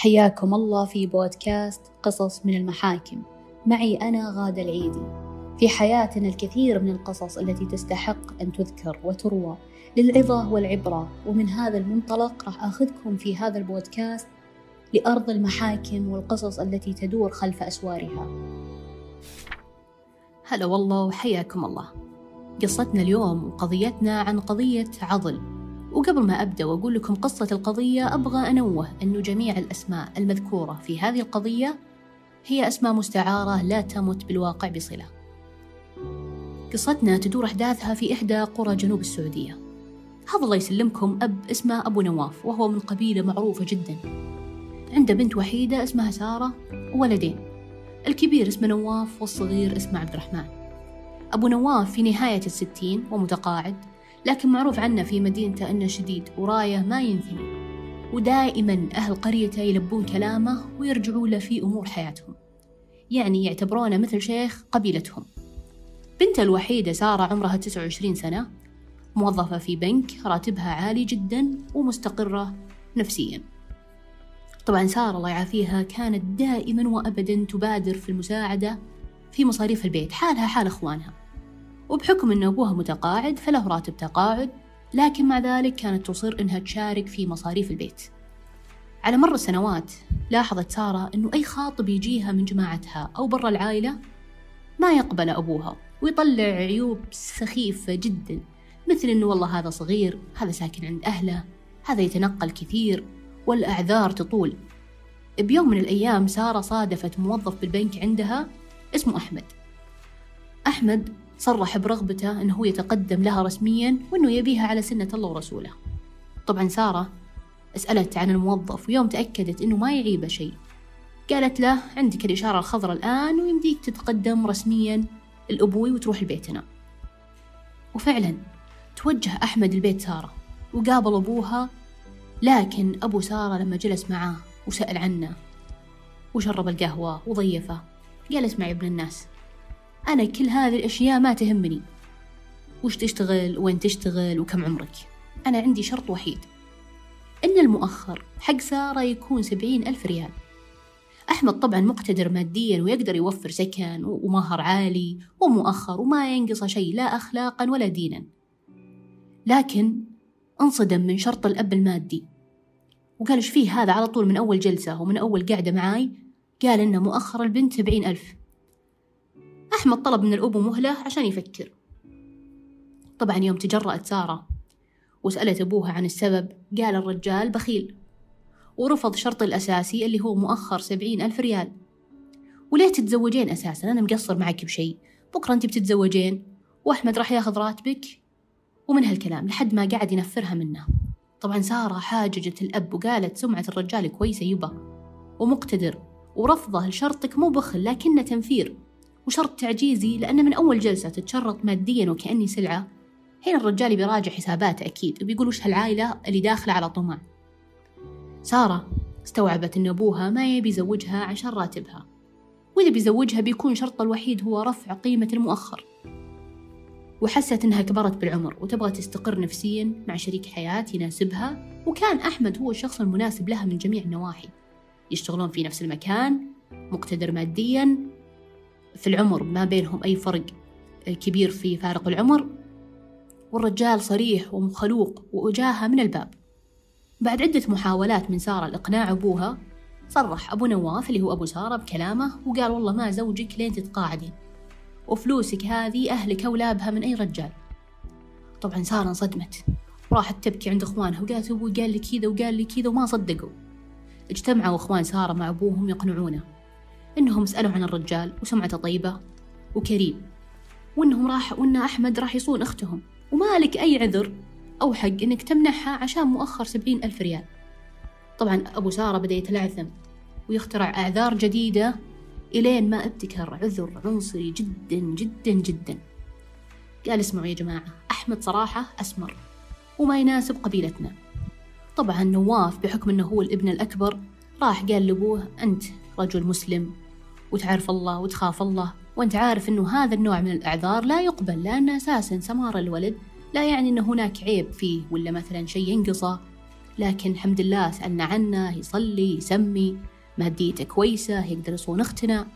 حياكم الله في بودكاست قصص من المحاكم. معي أنا غادة العيدي. في حياتنا الكثير من القصص التي تستحق أن تذكر وتروى للعظة والعبرة. ومن هذا المنطلق راح أخذكم في هذا البودكاست لأرض المحاكم والقصص التي تدور خلف أسوارها. هلا والله وحياكم الله. قصتنا اليوم وقضيتنا عن قضية عضل. وقبل ما أبدأ وأقول لكم قصة القضية أبغى أنوه أنه جميع الأسماء المذكورة في هذه القضية هي أسماء مستعارة لا تمت بالواقع بصلة. قصتنا تدور أحداثها في إحدى قرى جنوب السعودية. هذا الله يسلمكم أب اسمه أبو نواف وهو من قبيلة معروفة جدا. عنده بنت وحيدة اسمها سارة وولدين. الكبير اسمه نواف والصغير اسمه عبد الرحمن. أبو نواف في نهاية الستين ومتقاعد. لكن معروف عنه في مدينته أنه شديد وراية ما ينثني ودائما أهل قريته يلبون كلامه ويرجعوا له في أمور حياتهم. يعني يعتبرونه مثل شيخ قبيلتهم. بنته الوحيدة سارة عمرها 29 سنة موظفة في بنك راتبها عالي جدا ومستقرة نفسيا. طبعا سارة الله يعافيها كانت دائما وأبدا تبادر في المساعدة في مصاريف البيت حالها حال إخوانها. وبحكم أن أبوها متقاعد فله راتب تقاعد لكن مع ذلك كانت تصر أنها تشارك في مصاريف البيت. على مر السنوات لاحظت سارة أنه أي خاطب يجيها من جماعتها أو برا العائلة ما يقبل أبوها ويطلع عيوب سخيفة جدا مثل أنه والله هذا صغير هذا ساكن عند أهله هذا يتنقل كثير والأعذار تطول. بيوم من الأيام سارة صادفت موظف بالبنك عندها اسمه أحمد. أحمد صرح برغبته أنه هو يتقدم لها رسميا وأنه يبيها على سنة الله ورسوله. طبعا سارة سألت عن الموظف ويوم تأكدت أنه ما يعيبه شيء. قالت له عندك الإشارة الخضراء الآن ويمديك تتقدم رسميا الأبوي وتروح لبيتنا. وفعلا توجه أحمد لبيت سارة وقابل أبوها لكن أبو سارة لما جلس معاه وسأل عنه وشرب القهوة وضيفه قال اسمع يا ابن الناس أنا كل هذه الأشياء ما تهمني. وش تشتغل؟ وين تشتغل؟ وكم عمرك؟ أنا عندي شرط وحيد. إن المؤخر حق سارة يكون سبعين ألف ريال. أحمد طبعا مقتدر ماديا ويقدر يوفر سكن ومهر عالي ومؤخر وما ينقص شيء لا أخلاقا ولا دينا. لكن انصدم من شرط الأب المادي. وقال إيش فيه هذا على طول من أول جلسة ومن أول قعدة معاي؟ قال إن مؤخر البنت سبعين ألف. أحمد طلب من الأبو مهلة عشان يفكر. طبعا يوم تجرأت سارة وسألت أبوها عن السبب قال الرجال بخيل ورفض شرط الأساسي اللي هو مؤخر سبعين ألف ريال. وليه تتزوجين أساسا؟ أنا مقصر معك بشيء. بكرة أنت بتتزوجين وأحمد راح ياخذ راتبك. ومن هالكلام لحد ما قعد ينفرها منه. طبعا سارة حاججت الأب وقالت سمعة الرجال كويسة يبا. ومقتدر. ورفضه لشرطك مو بخل لكنه تنفير. وشرط تعجيزي لأنه من أول جلسة تتشرط ماديا وكأني سلعة. هنا الرجال بيراجع حساباته أكيد وبيقول وش هالعائلة اللي داخلة على طمع. سارة استوعبت أن أبوها ما يبي يزوجها عشان راتبها. وإذا بيزوجها بيكون شرطه الوحيد هو رفع قيمة المؤخر. وحست أنها كبرت بالعمر وتبغى تستقر نفسيا مع شريك حياة يناسبها وكان أحمد هو الشخص المناسب لها من جميع النواحي. يشتغلون في نفس المكان مقتدر ماديا في العمر ما بينهم أي فرق كبير في فارق العمر. والرجال صريح ومخلوق وأجاها من الباب. بعد عدة محاولات من سارة لإقناع أبوها صرح أبو نواف اللي هو أبو سارة بكلامه وقال والله ما زوجك لين تتقاعدين وفلوسك هذه أهلك أولى من أي رجال. طبعا سارة انصدمت. وراحت تبكي عند إخوانها وقالت أبوي قال لي كذا وقال لي كذا وما صدقوا. اجتمعوا إخوان سارة مع أبوهم يقنعونه. إنهم سألوا عن الرجال وسمعته طيبة وكريم وإنهم راح وإن أحمد راح يصون أختهم. وما لك أي عذر أو حق إنك تمنحها عشان مؤخر سبعين ألف ريال. طبعا أبو سارة بدأ يتلعثم ويخترع أعذار جديدة إلين ما أبتكر عذر عنصري جدا جدا جدا. قال اسمعوا يا جماعة أحمد صراحة أسمر وما يناسب قبيلتنا. طبعا نواف بحكم أنه هو الابن الأكبر راح قال لأبوه أنت رجل مسلم وتعرف الله وتخاف الله وأنت عارف أنه هذا النوع من الأعذار لا يقبل لأن أساسا سمار الولد لا يعني أن هناك عيب فيه ولا مثلا شيء ينقصه. لكن الحمد لله سألنا عنه يصلي يسمي ماديته كويسة يقدر يصون أختنا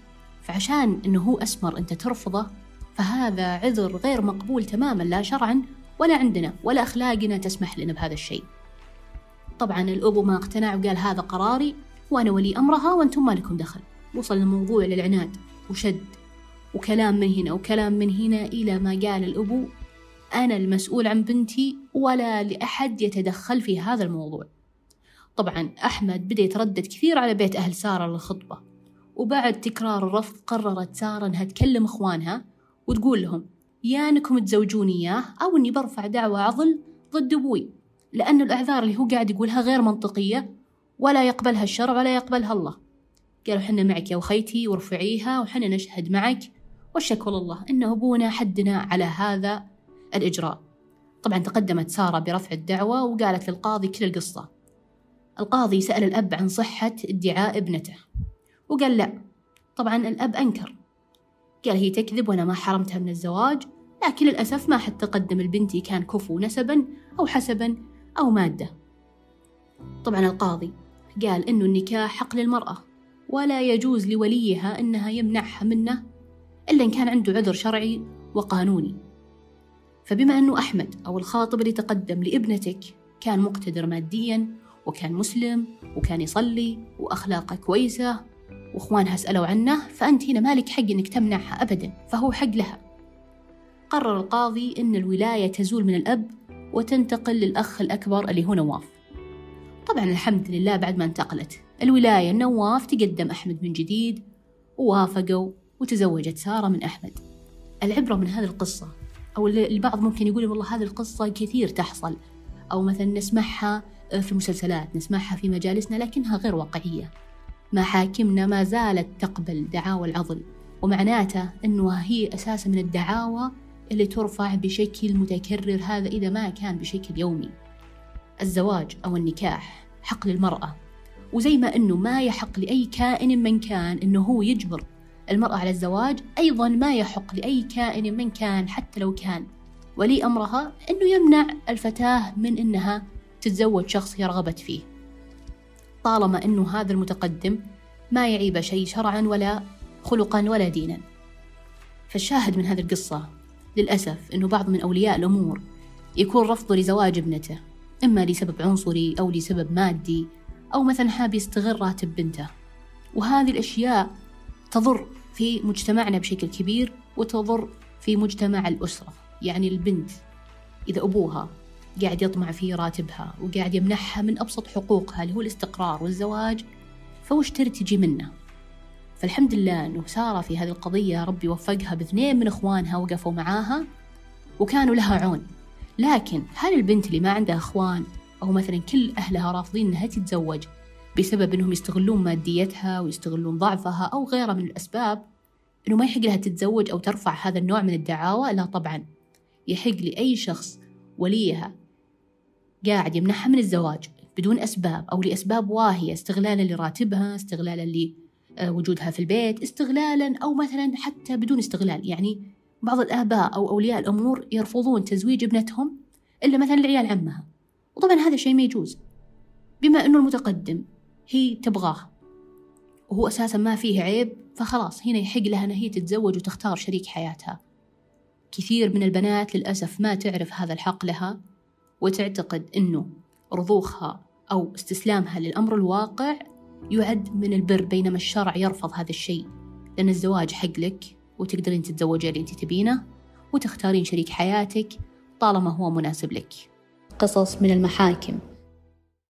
فعشان إنه هو أسمر أنت ترفضه فهذا عذر غير مقبول تماما لا شرعا ولا عندنا ولا أخلاقنا تسمح لنا بهذا الشيء. طبعا الأبو ما اقتنع وقال هذا قراري وأنا ولي أمرها وأنتم ما لكم دخل. وصل الموضوع للعناد وشد. وكلام من هنا وكلام من هنا إلى ما قال الأبو. أنا المسؤول عن بنتي ولا لأحد يتدخل في هذا الموضوع. طبعا أحمد بدأ يتردد كثير على بيت أهل سارة للخطبة. وبعد تكرار الرفض قررت سارة أنها تكلم إخوانها وتقول لهم يا أنكم تزوجوني إياه أو أني برفع دعوة عضل ضد أبوي. لأن الأعذار اللي هو قاعد يقولها غير منطقية ولا يقبلها الشرع ولا يقبلها الله. قالوا حنا معك يا أخيتي وارفعيها وحنا نشهد معك والشكوى لله إن أبونا حدنا على هذا الإجراء. طبعا تقدمت سارة برفع الدعوة وقالت للقاضي كل القصة. القاضي سأل الأب عن صحة ادعاء ابنته وقال لا طبعا الأب أنكر. قال هي تكذب وأنا ما حرمتها من الزواج لكن للأسف ما حد تقدم البنتي كان كفو نسبا أو حسبا أو مادة. طبعا القاضي قال إنه النكاح حق للمرأة ولا يجوز لوليها أنها يمنعها منه إلا إن كان عنده عذر شرعي وقانوني. فبما أنه أحمد أو الخاطب اللي تقدم لابنتك كان مقتدر ماديا وكان مسلم وكان يصلي وأخلاقه كويسة وإخوانها سألوا عنه فأنت هنا مالك حق إنك تمنعها أبدا فهو حق لها. قرر القاضي أن الولاية تزول من الأب وتنتقل للأخ الأكبر اللي هو نواف. طبعا الحمد لله بعد ما انتقلت. الولاية نواف تقدم أحمد من جديد ووافقوا وتزوجت سارة من أحمد. العبرة من هذه القصة أو البعض ممكن يقول والله هذه القصة كثير تحصل أو مثلا نسمعها في المسلسلات نسمعها في مجالسنا لكنها غير واقعية. محاكمنا ما زالت تقبل دعاوى العضل ومعناته أنه هي أساسا من الدعاوى اللي ترفع بشكل متكرر هذا إذا ما كان بشكل يومي. الزواج أو النكاح حق للمرأة. وزي ما أنه ما يحق لأي كائن من كان أنه هو يجبر المرأة على الزواج أيضا ما يحق لأي كائن من كان حتى لو كان ولي أمرها أنه يمنع الفتاة من أنها تتزوج شخص هي رغبت فيه. طالما أنه هذا المتقدم ما يعيب شيء شرعا ولا خلقا ولا دينا. فالشاهد من هذه القصة للأسف أنه بعض من أولياء الأمور يكون رفضه لزواج ابنته. إما لسبب عنصري أو لسبب مادي أو مثلا حاب يستغل راتب بنته. وهذه الأشياء تضر في مجتمعنا بشكل كبير وتضر في مجتمع الأسرة يعني البنت إذا أبوها قاعد يطمع في راتبها وقاعد يمنحها من أبسط حقوقها اللي هو الاستقرار والزواج فوش ترتجي منه؟ فالحمد لله أنه سارة في هذه القضية ربي وفقها باثنين من إخوانها وقفوا معاها وكانوا لها عون. لكن هل البنت اللي ما عندها إخوان أو مثلا كل أهلها رافضين أنها تتزوج بسبب أنهم يستغلون ماديتها ويستغلون ضعفها أو غيرها من الأسباب أنه ما يحق لها تتزوج أو ترفع هذا النوع من الدعاوى؟ لا طبعا. يحق لأي شخص وليها قاعد يمنحها من الزواج بدون أسباب أو لأسباب واهية استغلالا لراتبها استغلالا لوجودها في البيت استغلالا أو مثلا حتى بدون استغلال. يعني بعض الآباء أو أولياء الأمور يرفضون تزويج ابنتهم إلا مثلا لعيال عمها. وطبعا هذا شيء ما يجوز. بما أنه المتقدم هي تبغاه. وهو أساسا ما فيه عيب فخلاص هنا يحق لها أنها هي تتزوج وتختار شريك حياتها. كثير من البنات للأسف ما تعرف هذا الحق لها وتعتقد أنه رضوخها أو استسلامها للأمر الواقع يعد من البر بينما الشرع يرفض هذا الشيء لأن الزواج حق لك. وتقدرين تتزوجين اللي أنت تبينه وتختارين شريك حياتك طالما هو مناسب لك. قصص من المحاكم.